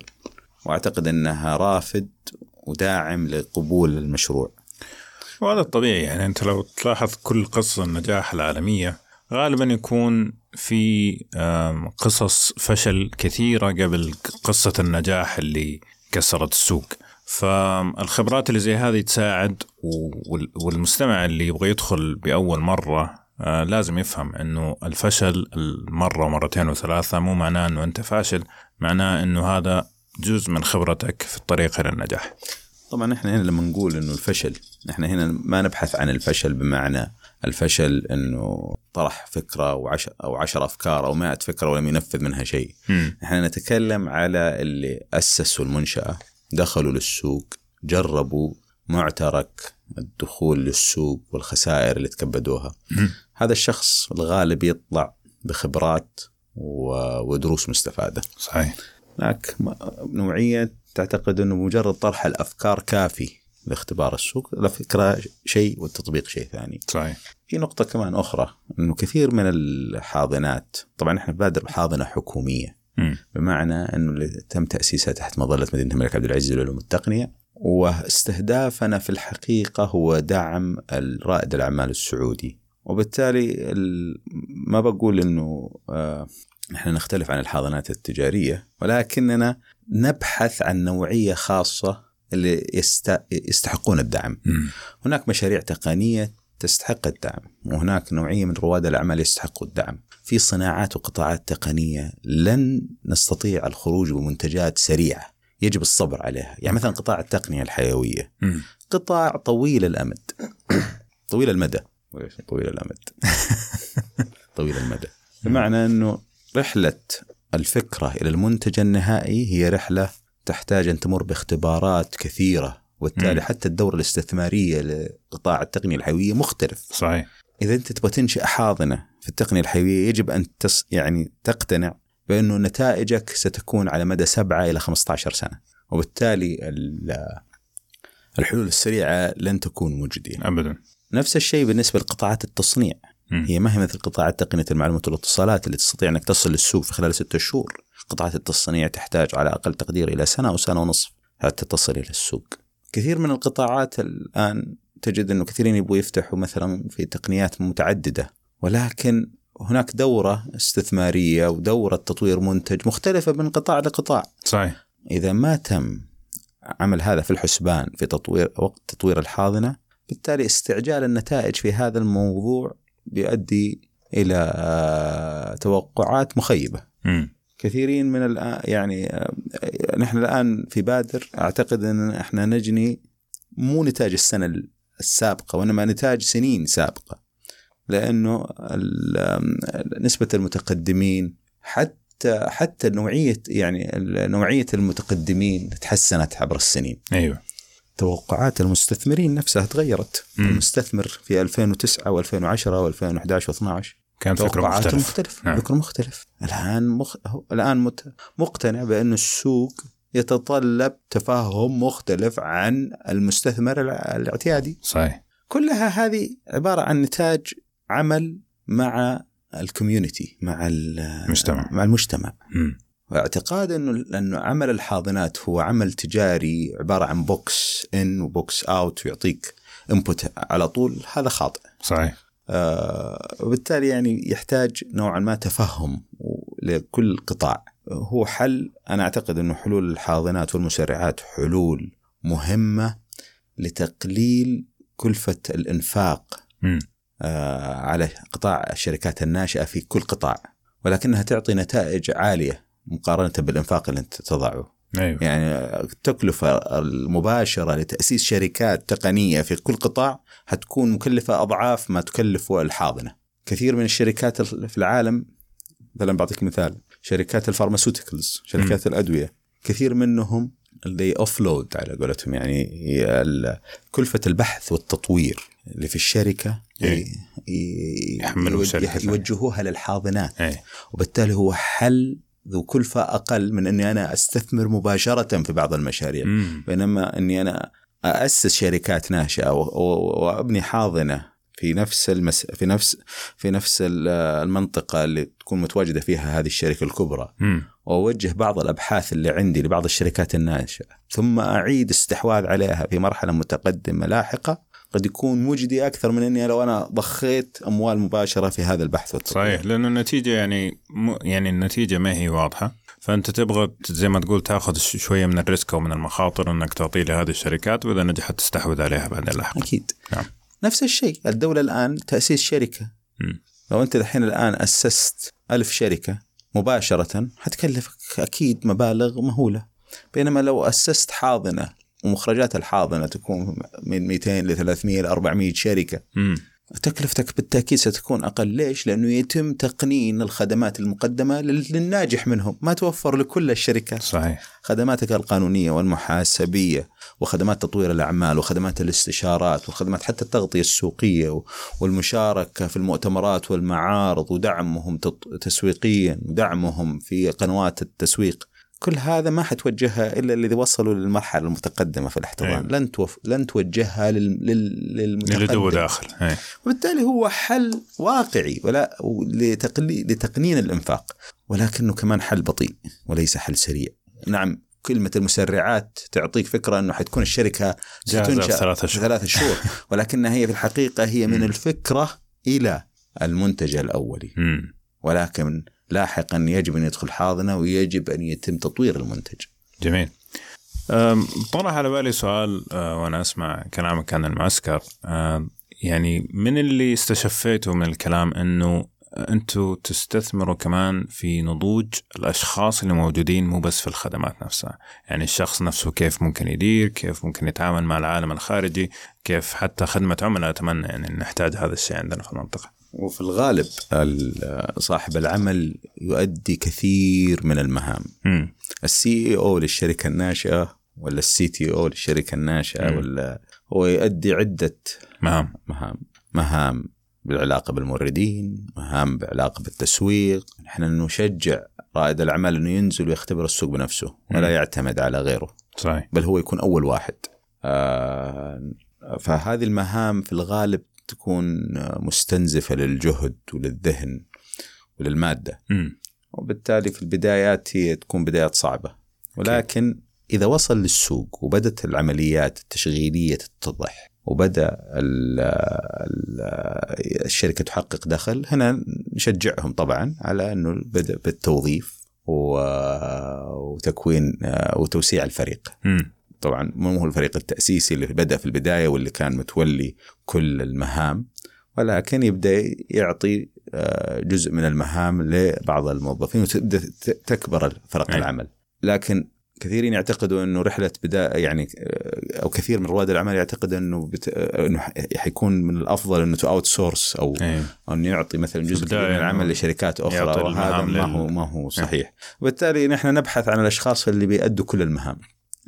وأعتقد أنها رافد وداعم لقبول المشروع. وهذا الطبيعي يعني أنت لو تلاحظ كل قصص النجاح العالمية غالبا يكون في قصص فشل كثيرة قبل قصة النجاح اللي كسرت السوق. فالخبرات اللي زي هذه تساعد وال- والمستمع اللي يبغى يدخل بأول مرة آه، لازم يفهم إنه الفشل المرة ومرتين وثلاثة مو معناه إنه أنت فاشل معناه إنه هذا جزء من خبرتك في الطريق إلى النجاح. طبعا إحنا هنا لما نقول إنه الفشل إحنا هنا ما نبحث عن الفشل بمعنى الفشل إنه طرح فكرة وعشر أو عشر أفكار أو مائة فكرة ولم ينفذ منها شيء. إحنا نتكلم على اللي أسسوا المنشأة دخلوا للسوق جربوا معترك الدخول للسوق والخسائر اللي تكبدوها. هذا الشخص الغالب يطلع بخبرات ودروس مستفادة. صحيح. هناك م- نوعية تعتقد أنه مجرد طرح الأفكار كافي. لاختبار السوق الفكرة شيء والتطبيق شيء ثاني. صحيح. في نقطة كمان أخرى أنه كثير من الحاضنات طبعا إحنا بادر حاضنة حكومية مم. بمعنى أنه اللي تم تأسيسها تحت مظلة مدينة الملك عبد العزيز للعلوم التقنية واستهدافنا في الحقيقة هو دعم رائد الأعمال السعودي. وبالتالي ال- ما بقول أنه آه، نحن نختلف عن الحاضنات التجارية ولكننا نبحث عن نوعية خاصة اللي يست... يستحقون الدعم. هناك مشاريع تقنية تستحق الدعم وهناك نوعية من رواد الأعمال يستحقوا الدعم. في صناعات وقطاعات تقنية لن نستطيع الخروج بمنتجات سريعة يجب الصبر عليها. يعني مثلا قطاع التقنية الحيوية. قطاع طويل الأمد. طويل المدى. طويل الأمد. <laughs> طويل المدى. بمعنى أنه رحلة الفكرة إلى المنتج النهائي هي رحلة تحتاج أن تمر باختبارات كثيرة وبالتالي. حتى الدورة الاستثمارية لقطاع التقنية الحيوية مختلف. صحيح. إذا أنت تبغى تنشئ حاضنة في التقنية الحيوية يجب أن تص يعني تقتنع بأنه نتائجك ستكون على مدى سبعة إلى 15 سنة وبالتالي ال- الحلول السريعة لن تكون مجدية ابدا. نفس الشيء بالنسبة لقطاعات التصنيع. هي ما هي مثل قطاعات تقنية المعلومات والاتصالات اللي تستطيع أنك تصل للسوق في خلال ستة شهور؟ قطاعات التصنيع تحتاج على أقل تقدير إلى سنة أو سنة ونصف. حتى تصل إلى السوق. كثير من القطاعات الآن تجد أنه كثيرين يبغوا يفتحوا مثلا في تقنيات متعددة. ولكن هناك دورة استثمارية ودورة تطوير منتج مختلفة من قطاع لقطاع. صحيح. إذا ما تم عمل هذا في الحسبان في تطوير وقت تطوير الحاضنة بالتالي استعجال النتائج في هذا الموضوع بيؤدي إلى توقعات مخيبة. مم. كثيرين من الآن يعني آه، نحن الآن في بادر. أعتقد أن إحنا نجني مو نتاج السنة السابقة وإنما نتاج سنين سابقة. لأنه نسبة المتقدمين حتى حتى نوعية يعني نوعية المتقدمين تحسنت عبر السنين. أيوه. توقعات المستثمرين نفسها تغيرت. مم. المستثمر في 2009 و2010 و2011 و12 كان فكرة مختلف مختلف نعم. فكرة مختلف الآن مخ... الآن مت... مقتنع بأن السوق يتطلب تفهم مختلف عن المستثمر الاعتيادي. صحيح. كلها هذه عبارة عن نتاج عمل مع ال community مع ال- المجتمع. مع المجتمع. مم. واعتقاد إنه انه عمل الحاضنات هو عمل تجاري عبارة عن box in و box out ويعطيك input على طول. هذا خاطئ. صحيح. وبالتالي يعني يحتاج نوعا ما تفهم لكل قطاع هو حل أنا أعتقد إنه حلول الحاضنات والمسرعات حلول مهمة لتقليل كلفة الإنفاق مم. آه، على قطاع الشركات الناشئة في كل قطاع ولكنها تعطي نتائج عالية مقارنة بالإنفاق اللي أنت تضعه أيوه. يعني التكلفة المباشرة لتأسيس شركات تقنية في كل قطاع حتكون مكلفة أضعاف ما تكلف الحاضنة. كثير من الشركات في العالم مثلا بعطيك مثال شركات الفارماسيوتيكلز شركات الأدوية كثير منهم اللي اوفلود على قولتهم يعني كلفة البحث والتطوير اللي في الشركة إيه. ي- ي- يحملوا. يوجهوها للحاضنات. إيه. وبالتالي هو حل ذو كلفة أقل من أني أنا أستثمر مباشرة في بعض المشاريع مم. بينما أني أنا أأسس شركات ناشئة وأبني حاضنة في نفس المس... في نفس في نفس ال- المنطقة اللي تكون متواجدة فيها هذه الشركة الكبرى مم. وأوجه بعض الأبحاث اللي عندي لبعض الشركات الناشئة ثم أعيد استحواذ عليها في مرحلة متقدمة لاحقة قد يكون مجدي أكثر من أني لو أنا ضخيت أموال مباشرة في هذا البحث والتطوير. صحيح لأنه النتيجة يعني م... يعني النتيجة ما هي واضحة. فأنت تبغى زي ما تقول تأخذ شوية من الريسك أو من المخاطر إنك تعطيه لهذه الشركات وإذا نجحت تستحوذ عليها بعدين لاحقا أكيد. نعم. نفس الشيء الدولة الآن تأسيس شركة. مم. لو أنت الحين الآن أسست ألف شركة مباشرة حتكلفك أكيد مبالغ مهولة. بينما لو أسست حاضنة ومخرجات الحاضنة تكون من 200 ل 300 ل 400 شركة. مم. تكلفتك بالتأكيد ستكون أقل. ليش؟ لأنه يتم تقنين الخدمات المقدمة لل- للناجح منهم. ما توفر لكل الشركات. صحيح. خدماتك القانونية والمحاسبية وخدمات تطوير الأعمال وخدمات الاستشارات وخدمات حتى التغطية السوقية و- والمشاركة في المؤتمرات والمعارض ودعمهم تسويقيا ودعمهم في قنوات التسويق. كل هذا ما حتوجهها إلا اللي وصلوا للمرحلة المتقدمة في الاحتضان أيوة. لن توف... لن توجهها لل... لل... للمتقدم داخل إيه وبالتالي هو حل واقعي ولا لتقلي... لتقنين الإنفاق ولكنه كمان حل بطيء وليس حل سريع نعم كلمة المسرعات تعطيك فكرة أنه حتكون الشركة ستنشأ ثلاثة أشهر. ثلاثة شهور <laughs> ولكنها هي في الحقيقة هي من. الفكرة إلى المنتج الأولي. ولكن لاحقا يجب أن يدخل حاضنة ويجب أن يتم تطوير المنتج. جميل. طرح على بالي سؤال أه، وأنا أسمع كلامك عن المعسكر. أم، يعني من اللي استشفيته من الكلام أنه أنتم تستثمروا كمان في نضوج الأشخاص اللي موجودين مو بس في الخدمات نفسها، يعني الشخص نفسه كيف ممكن يدير، كيف ممكن يتعامل مع العالم الخارجي، كيف حتى خدمة عملاء أتمنى يعني نحتاج هذا الشيء عندنا في المنطقة. وفي الغالب صاحب العمل يؤدي كثير من المهام. ال CEO للشركة الناشئة ولا ال CTO للشركة الناشئة مم. ولا هو يؤدي عدة مهام. مهام. مهام بالعلاقة بالموردين، مهام بعلاقة بالتسويق، إحنا نشجع رائد الأعمال إنه ينزل ويختبر السوق بنفسه ولا يعتمد على غيره. صحيح. بل هو يكون أول واحد. آه فهذه المهام في الغالب تكون مستنزفة للجهد وللذهن وللمادة. م. وبالتالي في البدايات هي تكون بدايات صعبة. ولكن إذا وصل للسوق وبدت العمليات التشغيلية تتضح وبدأ ال ال الشركة تحقق دخل هنا نشجعهم طبعا على إنه البدء بالتوظيف وتكوين وتوسيع الفريق. م. طبعا مو هو الفريق التأسيسي اللي بدأ في البداية واللي كان متولي كل المهام ولكن يبدأ يعطي جزء من المهام لبعض الموظفين وتبدأ تكبر فرق أي. العمل لكن كثيرين يعتقدوا إنه رحلة بدايه يعني أو كثير من رواد الاعمال يعتقد إنه بت... إنه حيكون من الأفضل إنه to outsource أو أيه. أو انه يعطي مثلا جزء من العمل لشركات أخرى وهذا ما هو ما هو صحيح وبالتالي نحن نبحث عن الأشخاص اللي بيأدوا كل المهام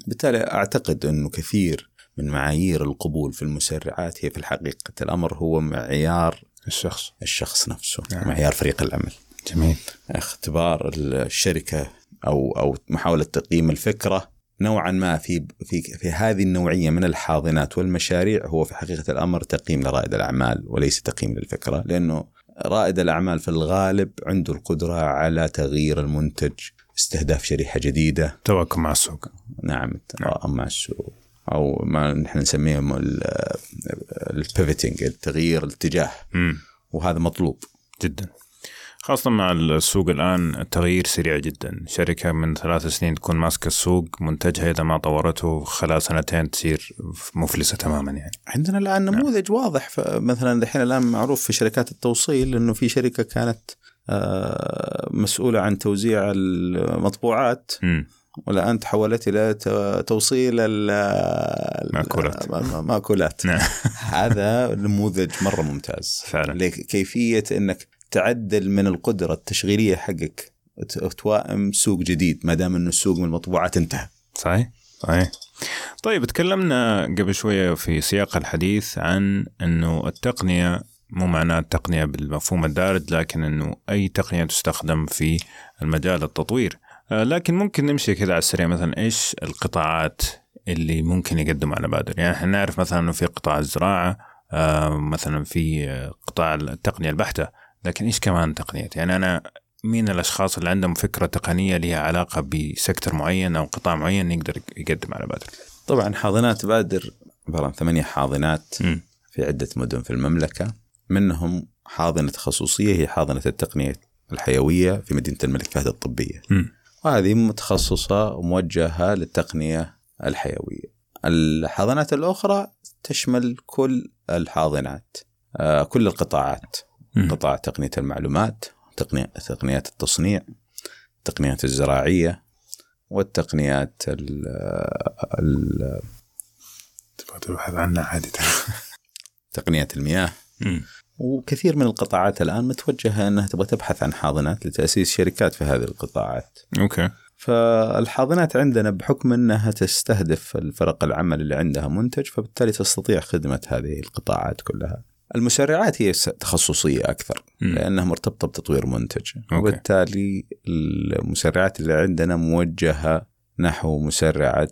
بالتالي أعتقد أنه كثير من معايير القبول في المسرعات هي في الحقيقة. الأمر هو معيار الشخص. الشخص نفسه نعم. معيار فريق العمل. جميل. اختبار الشركة أو أو محاولة تقييم الفكرة نوعا ما في في في هذه النوعية من الحاضنات والمشاريع هو في حقيقة الأمر تقييم لرائد الأعمال وليس تقييم للفكرة لأنه رائد الأعمال في الغالب عنده القدرة على تغيير المنتج استهداف شريحة جديدة. تواكب مع السوق. نعم. التواكب مع السوق. أو ما نحن نسميه البيفتنج التغيير الاتجاه. وهذا مطلوب. جدا. خاصة مع السوق الآن التغيير سريع جدا. شركة من ثلاث سنين تكون ماسكة السوق منتجها إذا ما طورته خلال سنتين تصير مفلسة تماما يعني. عندنا الآن نعم. نموذج نعم. واضح مثلا الحين الآن معروف في شركات التوصيل أنه في شركة كانت آه، مسؤولة عن توزيع المطبوعات م. والآن تحولت إلى توصيل المأكولات المأكولات نعم. <laughs> هذا نموذج مرة ممتاز فعلا كيفية أنك تعدل من القدرة التشغيلية حقك توائم سوق جديد ما دام إنه السوق من المطبوعات انتهى. صحيح صحيح. طيب تكلمنا قبل شوية في سياق الحديث عن إنه التقنية مو معناه التقنية بالمفهوم الدارج لكن إنه أي تقنية تستخدم في المجال التطوير. آه، لكن ممكن نمشي كذا على السريع مثلا إيش القطاعات اللي ممكن يقدم على بادر يعني إحنا نعرف مثلا إنه في قطاع الزراعة آه، مثلا في قطاع التقنية البحتة لكن إيش كمان تقنيات يعني أنا مين الأشخاص اللي عندهم فكرة تقنية لها علاقة بسكتر معين أو قطاع معين يقدر يقدم على بادر طبعا حاضنات بادر عبارة عن ثمانية حاضنات م. في عدة مدن في المملكة منهم حاضنة تخصصية هي حاضنة التقنية الحيوية في مدينة الملك فهد الطبية. م. وهذه متخصصة وموجهة للتقنية الحيوية. الحاضنات الأخرى تشمل كل الحاضنات آه، كل القطاعات. قطاع تقنية المعلومات تقنية تقنيات التصنيع التقنيات الزراعية والتقنيات ال ال تبغى تبحث عنها عادي <laughs> تقنيات المياه. وكثير من القطاعات الآن متوجهة أنها تبغى تبحث عن حاضنات لتأسيس شركات في هذه القطاعات. أوكي. فالحاضنات عندنا بحكم أنها تستهدف الفرق العمل اللي عندها منتج فبالتالي تستطيع خدمة هذه القطاعات كلها. المسرعات هي تخصصية أكثر م. لأنها مرتبطة بتطوير منتج أوكي. وبالتالي المسرعات اللي عندنا موجهة نحو مسرعه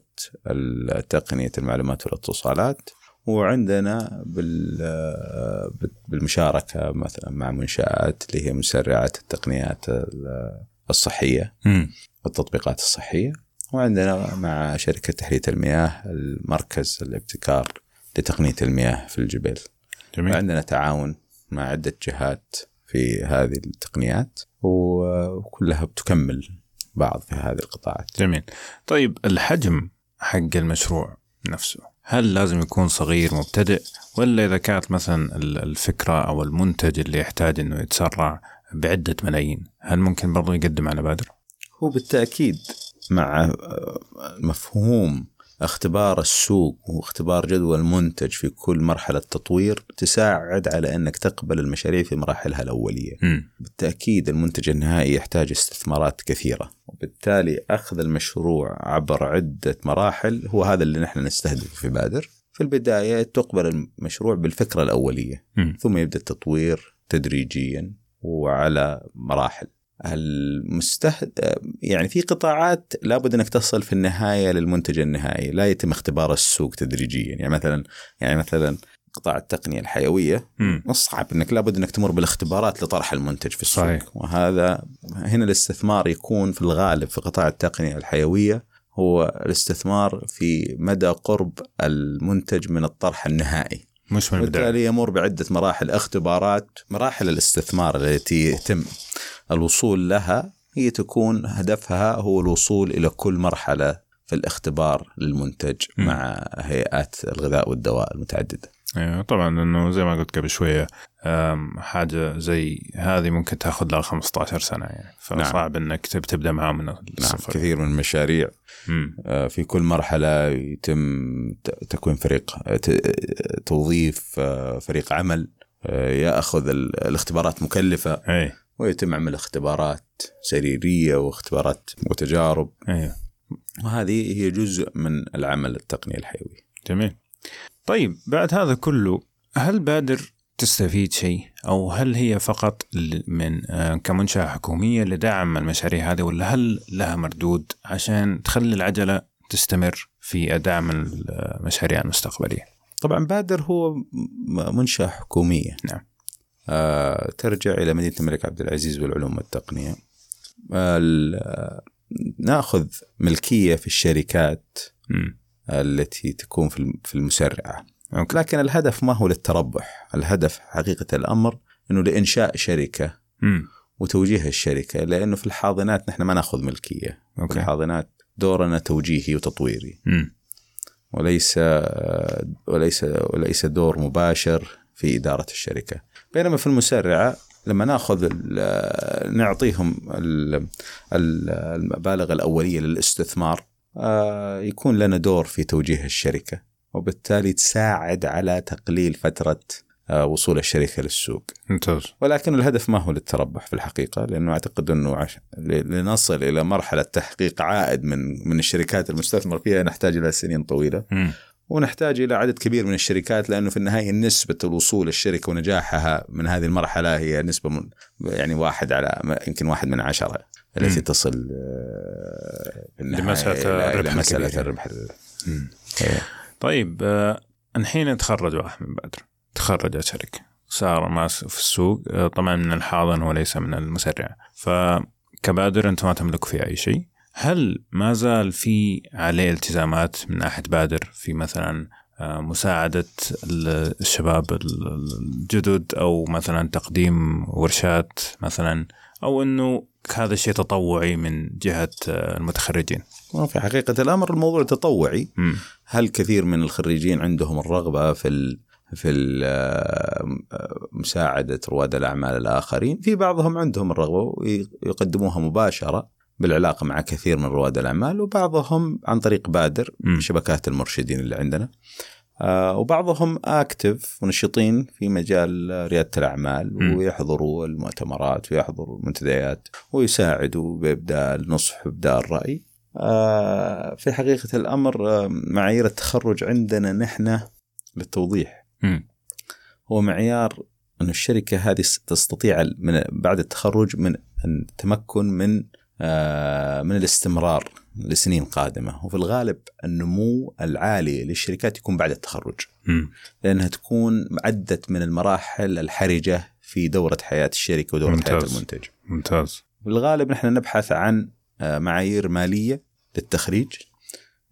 تقنية المعلومات والاتصالات وعندنا بالمشاركة مثلا مع منشآت اللي هي مسرعات التقنيات الصحية. والتطبيقات الصحية وعندنا مع شركة تحليه المياه المركز الابتكار لتقنية المياه في الجبيل جميل. عندنا تعاون مع عدة جهات في هذه التقنيات وكلها بتكمل بعض في هذه القطاعات جميل طيب الحجم حق المشروع نفسه هل لازم يكون صغير مبتدئ ولا إذا كانت مثلا الفكرة أو المنتج اللي يحتاج أنه يتسرع بعدة ملايين هل ممكن برضو يقدم على بادر؟ هو بالتأكيد مع مفهوم اختبار السوق واختبار جدوى المنتج في كل مرحلة تطوير تساعد على أنك تقبل المشاريع في مراحلها الأولية مم. بالتأكيد المنتج النهائي يحتاج استثمارات كثيرة وبالتالي أخذ المشروع عبر عدة مراحل هو هذا اللي نحن نستهدفه في بادر في البداية تقبل المشروع بالفكرة الأولية مم. ثم يبدأ التطوير تدريجيا وعلى مراحل المستهد يعني في قطاعات لابد أنك تصل في النهاية للمنتج النهائي، لا يتم اختبار السوق تدريجيا، يعني مثلا يعني مثلا قطاع التقنية الحيوية. صعب أنك لابد أنك تمر بالاختبارات لطرح المنتج في السوق صحيح. وهذا هنا الاستثمار يكون في الغالب في قطاع التقنية الحيوية هو الاستثمار في مدى قرب المنتج من الطرح النهائي مش من البداية بالتالي يمر بعدة مراحل اختبارات مراحل الاستثمار التي يتم الوصول لها هي تكون هدفها هو الوصول إلى كل مرحلة في الاختبار للمنتج م. مع هيئات الغذاء والدواء المتعددة. أيوه طبعا إنه زي ما قلت قبل شوية حاجة زي هذه ممكن تاخذ لها 15 سنة يعني. فصعب إنك تب- تبدأ معاه من نعم الصفر. كثير من المشاريع مم. آه، في كل مرحلة يتم تكوين فريق آه، توظيف آه، فريق عمل يأخذ ال- الاختبارات مكلفة. اي ويتم عمل اختبارات سريرية واختبارات وتجارب. أيوه. وهذه هي جزء من العمل التقني الحيوي. جميل. طيب بعد هذا كله هل بادر تستفيد شيء؟ أو هل هي فقط من آه، كمنشأة حكومية لدعم المشاريع هذه ولا هل لها مردود عشان تخلي العجلة تستمر في دعم المشاريع المستقبلية؟ طبعا بادر هو م- منشأة حكومية. نعم. آه ترجع إلى مدينة الملك عبد العزيز والعلوم والتقنية. ال- آه، نأخذ ملكية في الشركات مم. التي تكون في الم- في المسرعة. okay. لكن الهدف ما هو للتربح. الهدف حقيقة الأمر أنه لإنشاء شركة مم. وتوجيه الشركة لأنه في الحاضنات نحن ما نأخذ ملكية. في okay الحاضنات دورنا توجيهي وتطويري. مم. وليس وليس وليس دور مباشر في إدارة الشركة. بينما في المسرعة لما ناخذ نعطيهم ال- ال- المبالغ الأولية للاستثمار آه، يكون لنا دور في توجيه الشركة وبالتالي تساعد على تقليل فترة آه، وصول الشركة للسوق. ممتاز. ولكن الهدف ما هو للتربح في الحقيقة؟ لأنه أعتقد أنه عش... لنصل إلى مرحلة تحقيق عائد من من الشركات المستثمر فيها نحتاج إلى سنين طويلة. مم. ونحتاج إلى عدد كبير من الشركات لأنه في النهاية نسبة الوصول الشركة ونجاحها من هذه المرحلة هي نسبة من يعني واحد على يمكن واحد من عشرة التي. تصل آه، إلى الربح الكبير. الربح. إيه. طيب آه، الحين تخرج واحد من بدر تخرجت شركة صار ماس في السوق آه، طبعا من الحاضن وليس من المسرع فكبادر أنتم ما تملكوا فيه أي شيء هل ما زال في عليه التزامات من ناحيه بادر في مثلا آه، مساعدة ال- الشباب ال- الجدد أو مثلا تقديم ورشات مثلا أو أنه هذا الشيء تطوعي من جهة آه، المتخرجين؟ وفي حقيقة الأمر الموضوع تطوعي. مم. هل كثير من الخريجين عندهم الرغبة في ال في آه، مساعدة رواد الأعمال الآخرين؟ في بعضهم عندهم الرغبة ويقدموها مباشرة. بالعلاقة مع كثير من رواد الأعمال وبعضهم عن طريق بادر مم. شبكات المرشدين اللي عندنا آه، وبعضهم اكتف ونشيطين في مجال ريادة الأعمال مم. ويحضروا المؤتمرات ويحضروا المنتديات ويساعدوا بابداء النصح وابداء الرأي. آه، في حقيقة الأمر آه، معايير التخرج عندنا نحن للتوضيح مم. هو معيار أن الشركة هذه تستطيع من بعد التخرج من أن تمكن من من الاستمرار لسنين قادمة. وفي الغالب النمو العالي للشركات يكون بعد التخرج. مم. لأنها تكون عدت من المراحل الحرجة في دورة حياة الشركة ودورة ممتاز. حياة المنتج. ممتاز. في الغالب نحن نبحث عن آه، معايير مالية للتخريج.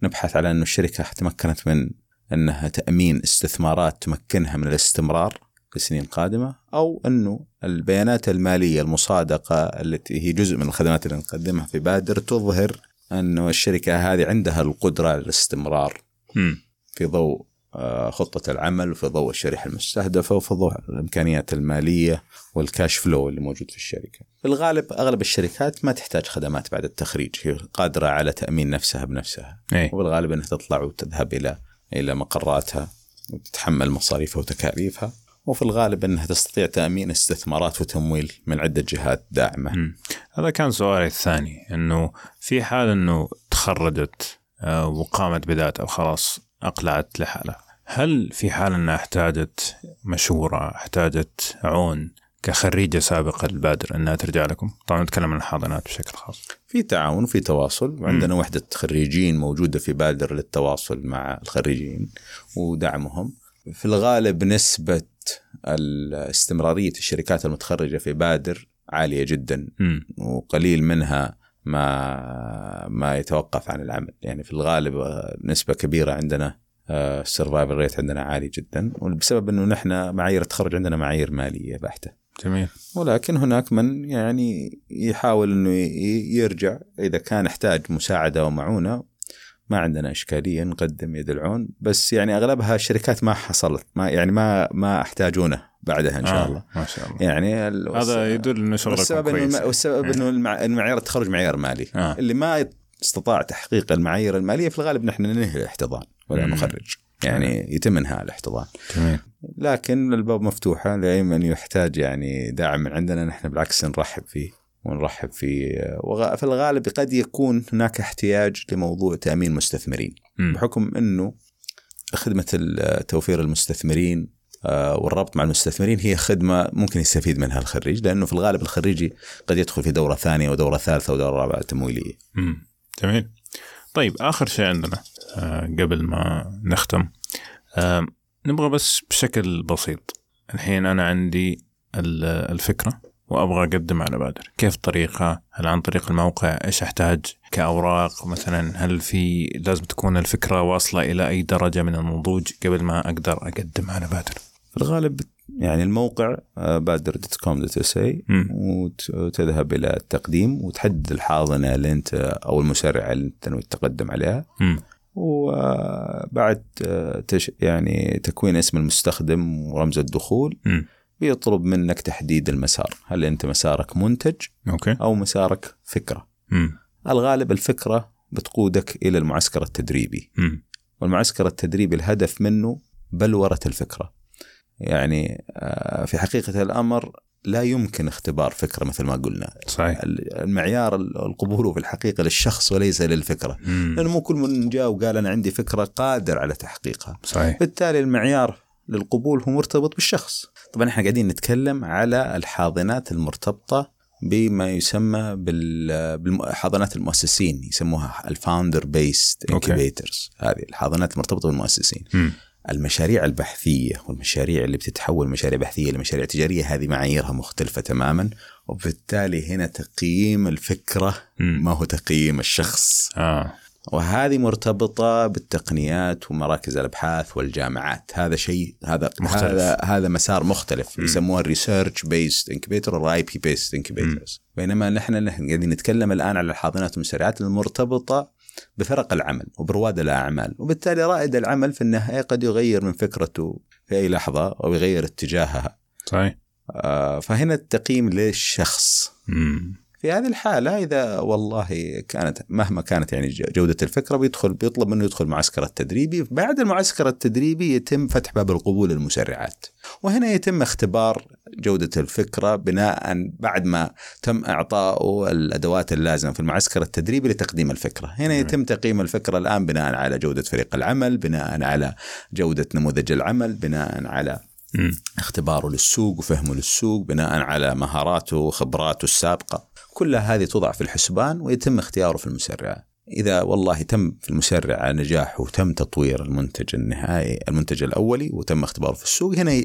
نبحث على أن الشركة تمكنت من أنها تأمين استثمارات تمكنها من الاستمرار لسنين قادمة. أو أنه البيانات المالية المصادقة التي هي جزء من الخدمات اللي نقدمها في بادر تظهر أنه الشركة هذه عندها القدرة على الاستمرار. في ضوء آه، خطة العمل وفي ضوء الشريحة المستهدفة وفي ضوء الإمكانيات المالية والكاش فلو اللي موجود في الشركة. في الغالب أغلب الشركات ما تحتاج خدمات بعد التخريج هي قادرة على تأمين نفسها بنفسها. اي وبالغالب أنها تطلع وتذهب إلى إلى مقراتها وتتحمل مصاريفها وتكاليفها. وفي الغالب أنها تستطيع تأمين استثمارات وتمويل من عدة جهات داعمة مم. هذا كان سؤالي الثاني إنه في حال إنه تخرجت آه، وقامت بذاتها وخلاص أقلعت لحالها هل في حال إنها احتاجت مشورة احتاجت عون كخريجة سابقة للبادر إنها ترجع لكم؟ طبعا نتكلم عن الحاضنات بشكل خاص. في تعاون وفي تواصل وعندنا وحدة خريجين موجودة في بادر للتواصل مع الخريجين ودعمهم في الغالب نسبة استمرارية الشركات المتخرجة في بادر عالية جدا. امم وقليل منها ما ما يتوقف عن العمل. يعني في الغالب آه، نسبة كبيرة عندنا ال survival rate عندنا عالي جدا. وبسبب إنه نحن معايير التخرج عندنا معايير مالية بحتة. جميل. ولكن هناك من يعني يحاول إنه يرجع إذا كان احتاج مساعدة ومعونة. ما عندنا إشكالية نقدم يد العون بس يعني أغلبها الشركات ما حصلت ما يعني ما ما أحتاجونه بعدها إن شاء آه، الله ما شاء الله. يعني ال- هذا يدل إنه شغلكم والسبب كويس. الم- والسبب إنه المع- إنه معيار التخرج معيار مالي آه. اللي ما استطاع تحقيق المعايير المالية في الغالب نحن ننهي الاحتضان ولا. نخرج يعني يتم إنهاء الاحتضان جميل لكن الباب مفتوحة لاي من يحتاج يعني دعم من عندنا نحن بالعكس نرحب فيه ونرحب فيه وغ- في الغالب قد يكون هناك احتياج لموضوع تأمين مستثمرين. بحكم إنه خدمة توفير المستثمرين آه، والربط مع المستثمرين هي خدمة ممكن يستفيد منها الخريج لأنه في الغالب الخريجي قد يدخل في دورة ثانية ودورة ثالثة ودورة رابعة تمويليه. مم. جميل طيب آخر شيء عندنا آه قبل ما نختم نبغى بس بشكل بسيط الحين أنا عندي ال- الفكرة وأبغى أقدم على بادر كيف الطريقة هل عن طريق الموقع؟ إيش أحتاج؟ كأوراق مثلا هل في لازم تكون الفكرة واصلة إلى أي درجة من النضوج قبل ما أقدر أقدم على بادر في الغالب يعني الموقع بادر dot com dot SA. وتذهب إلى التقديم وتحدد الحاضنة اللي أنت أو المسرعه اللي أنت ناوي تقدم عليها. مم. وبعد تش يعني تكوين اسم المستخدم ورمز الدخول. مم. بيطلب منك تحديد المسار. هل أنت مسارك منتج okay. أو مسارك فكرة؟ مم. الغالب الفكرة بتقودك إلى المعسكر التدريبي. مم. والمعسكر التدريبي الهدف منه بلورة الفكرة. يعني آه، في حقيقة الأمر لا يمكن اختبار فكرة مثل ما قلنا. صحيح. المعيار القبول في الحقيقة للشخص وليس للفكرة. مم. لأنه مو كل من جاء وقال أنا عندي فكرة قادر على تحقيقها. صحيح. بالتالي المعيار للقبول هو مرتبط بالشخص. طبعا إحنا قاعدين نتكلم على الحاضنات المرتبطة بما يسمى بال- بالحاضنات المؤسسين يسموها ال founder based. incubators هذه الحاضنات المرتبطة بالمؤسسين مم. المشاريع البحثية والمشاريع اللي بتتحول مشاريع بحثية لمشاريع تجارية هذه معاييرها مختلفة تماما وبالتالي هنا تقييم الفكرة مم. ما هو تقييم الشخص آه وهذه مرتبطة بالتقنيات ومراكز الأبحاث والجامعات. هذا شيء هذا مختلف. هذا هذا مسار مختلف. مم. يسموها ال research based incubator أو IP based incubators بينما نحن نحن قاعدين نتكلم الآن على الحاضنات والمسرعات المرتبطة بفرق العمل وبرواد الأعمال. وبالتالي رائد العمل في النهاية قد يغير من فكرته في أي لحظة أو يغير اتجاهها. صحيح. آه، فهنا التقييم للشخص. مم. في هذه الحالة إذا والله كانت مهما كانت يعني جودة الفكرة بيدخل بيطلب منه يدخل معسكر التدريبي. بعد المعسكر التدريبي يتم فتح باب القبول للمسرعات. وهنا يتم اختبار جودة الفكرة بناء بعد ما تم إعطائه الأدوات اللازمة في المعسكر التدريبي لتقديم الفكرة. هنا يتم تقييم الفكرة الآن بناء على جودة فريق العمل بناء على جودة نموذج العمل بناء على. اختباره للسوق وفهمه للسوق بناء على مهاراته وخبراته السابقة. كل هذه توضع في الحسبان ويتم اختياره في المسرعة إذا والله تم في المسرعة نجاح وتم تطوير المنتج النهائي المنتج الأولي وتم اختباره في السوق هنا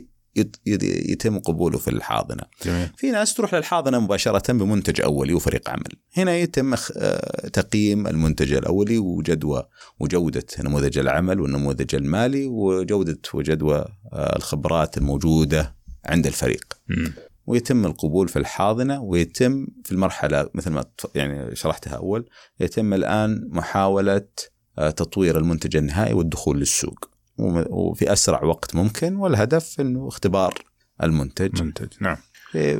يتم قبوله في الحاضنة. جميل. في ناس تروح للحاضنة مباشرة بمنتج أولي وفريق عمل. هنا يتم آه، تقييم المنتج الأولي وجدوى وجودة نموذج العمل والنموذج المالي وجودة وجدوى آه، الخبرات الموجودة عند الفريق. مم. ويتم القبول في الحاضنة ويتم في المرحلة مثل ما يعني شرحتها أول يتم الآن محاولة آه، تطوير المنتج النهائي والدخول للسوق. وفي أسرع وقت ممكن والهدف إنه اختبار المنتج. منتج نعم.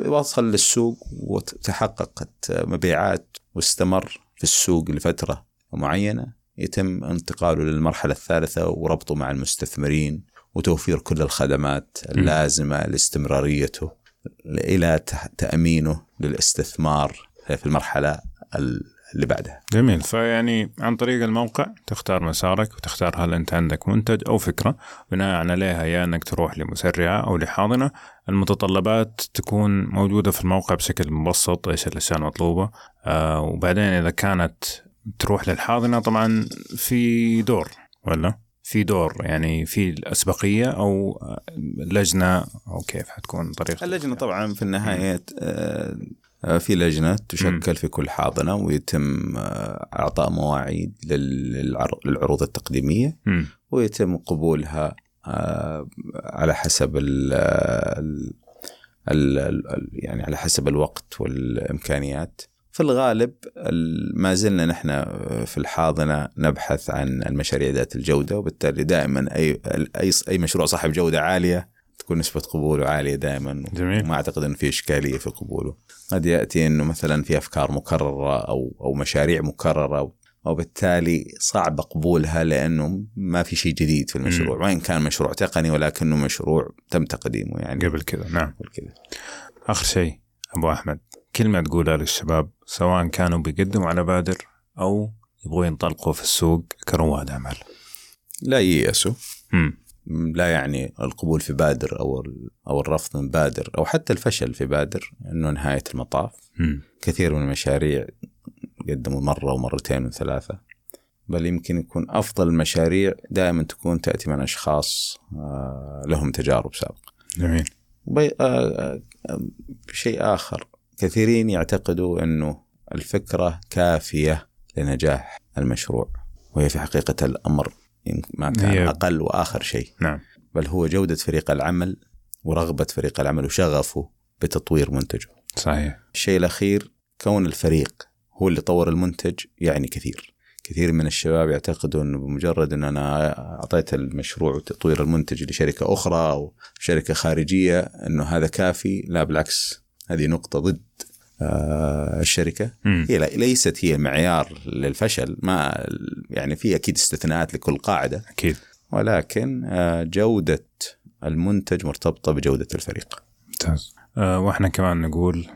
وصل للسوق وتحققت مبيعات واستمر في السوق لفترة معينة. يتم انتقاله للمرحلة الثالثة وربطه مع المستثمرين وتوفير كل الخدمات اللازمة لاستمراريته إلى تأمينه للاستثمار في المرحلة اللي بعدها. جميل. فيعني عن طريق الموقع تختار مسارك وتختار هل أنت عندك منتج أو فكرة. بناء عليها يا أنك تروح لمسرعة أو لحاضنة. المتطلبات تكون موجودة في الموقع بشكل مبسط إيش الأشياء المطلوبة. آه وبعدين إذا كانت تروح للحاضنة طبعا في دور ولا؟ في دور يعني في الأسبقية أو لجنة. أو كيف حتكون طريقة. اللجنة طبعا في النهاية آه، في لجنة تشكل في كل حاضنة ويتم آه، إعطاء مواعيد للعروض التقديمية ويتم قبولها آه، على حسب ال يعني على حسب الوقت والإمكانيات. في الغالب ما زلنا نحن في الحاضنة نبحث عن المشاريع ذات الجودة وبالتالي دائما اي اي أي مشروع صاحب جودة عالية تكون نسبة قبوله عالية دائما. جميل. وما أعتقد انه في إشكالية في قبوله. قد يأتي إنه مثلا في أفكار مكررة أو أو مشاريع مكررة وبالتالي صعب قبولها لأنه ما في شيء جديد في المشروع. وإن كان مشروع تقني ولكنه مشروع تم تقديمه يعني. قبل كذا نعم. قبل كذا. آخر شيء أبو أحمد كلمة تقولها للشباب سواء كانوا بيقدموا على بادر أو يبغوا ينطلقوا في السوق كرواد أعمال. لا ييأسوا لا يعني القبول في بادر أو أو الرفض من بادر أو حتى الفشل في بادر أنه نهاية المطاف. م. كثير من المشاريع قدموا مرة ومرتين وثلاثة بل يمكن يكون أفضل المشاريع دائما تكون تأتي من أشخاص آه، لهم تجارب سابقة. جميل. آه، آه، شيء آخر كثيرين يعتقدوا إنه الفكرة كافية لنجاح المشروع وهي في حقيقة الأمر. ما كان هي... أقل وآخر شيء. نعم. بل هو جودة فريق العمل ورغبة فريق العمل وشغفه بتطوير منتجه. صحيح. الشيء الأخير كون الفريق هو اللي طور المنتج يعني كثير. كثير من الشباب يعتقدوا إنه بمجرد إن أنا أعطيت المشروع وتطوير المنتج لشركة أخرى أو شركة خارجية إنه هذا كافي لا بالعكس هذه نقطة ضد. آه الشركة. م. هي ليست هي معيار للفشل ما يعني في أكيد استثناءات لكل قاعدة. أكيد. ولكن آه جودة المنتج مرتبطة بجودة الفريق. ممتاز. آه وإحنا كمان نقول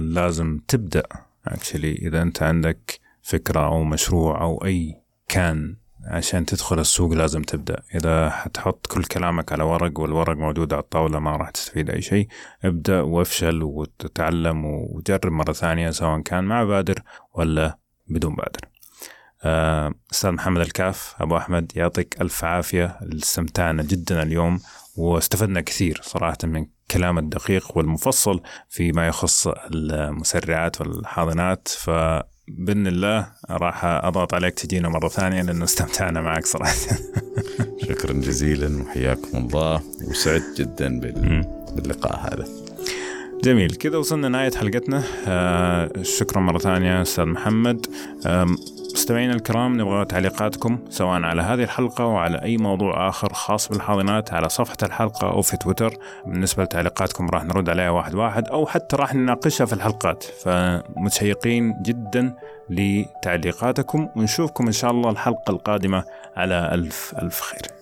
لازم تبدأ اكشلي إذا أنت عندك فكرة أو مشروع أو أي كان عشان تدخل السوق لازم تبدأ. إذا حتحط كل كلامك على ورق والورق موجود على الطاولة ما راح تستفيد أي شيء ابدأ وافشل وتتعلم وجرب مرة ثانية سواء كان مع بادر ولا بدون بادر. آه، أستاذ محمد الكاف أبو أحمد يعطيك ألف عافية. استمتعنا جدا اليوم واستفدنا كثير صراحة من كلام الدقيق والمفصل فيما يخص المسرعات والحاضنات. ف بإذن الله راح أضغط عليك تجينا مرة ثانية لأنه استمتعنا معك صراحة. <laughs> شكرا جزيلا وحياكم الله. وسعدت جدا باللقاء هذا. جميل. كذا وصلنا لنهاية حلقتنا. آه شكرا مرة ثانية أستاذ محمد. مستمعينا الكرام نبغى تعليقاتكم سواء على هذه الحلقة وعلى أي موضوع آخر خاص بالحاضنات على صفحة الحلقة أو في تويتر. بالنسبة لتعليقاتكم راح نرد عليها واحد واحد أو حتى راح نناقشها في الحلقات. فمتشيقين جدا لتعليقاتكم ونشوفكم إن شاء الله الحلقة القادمة على ألف ألف خير.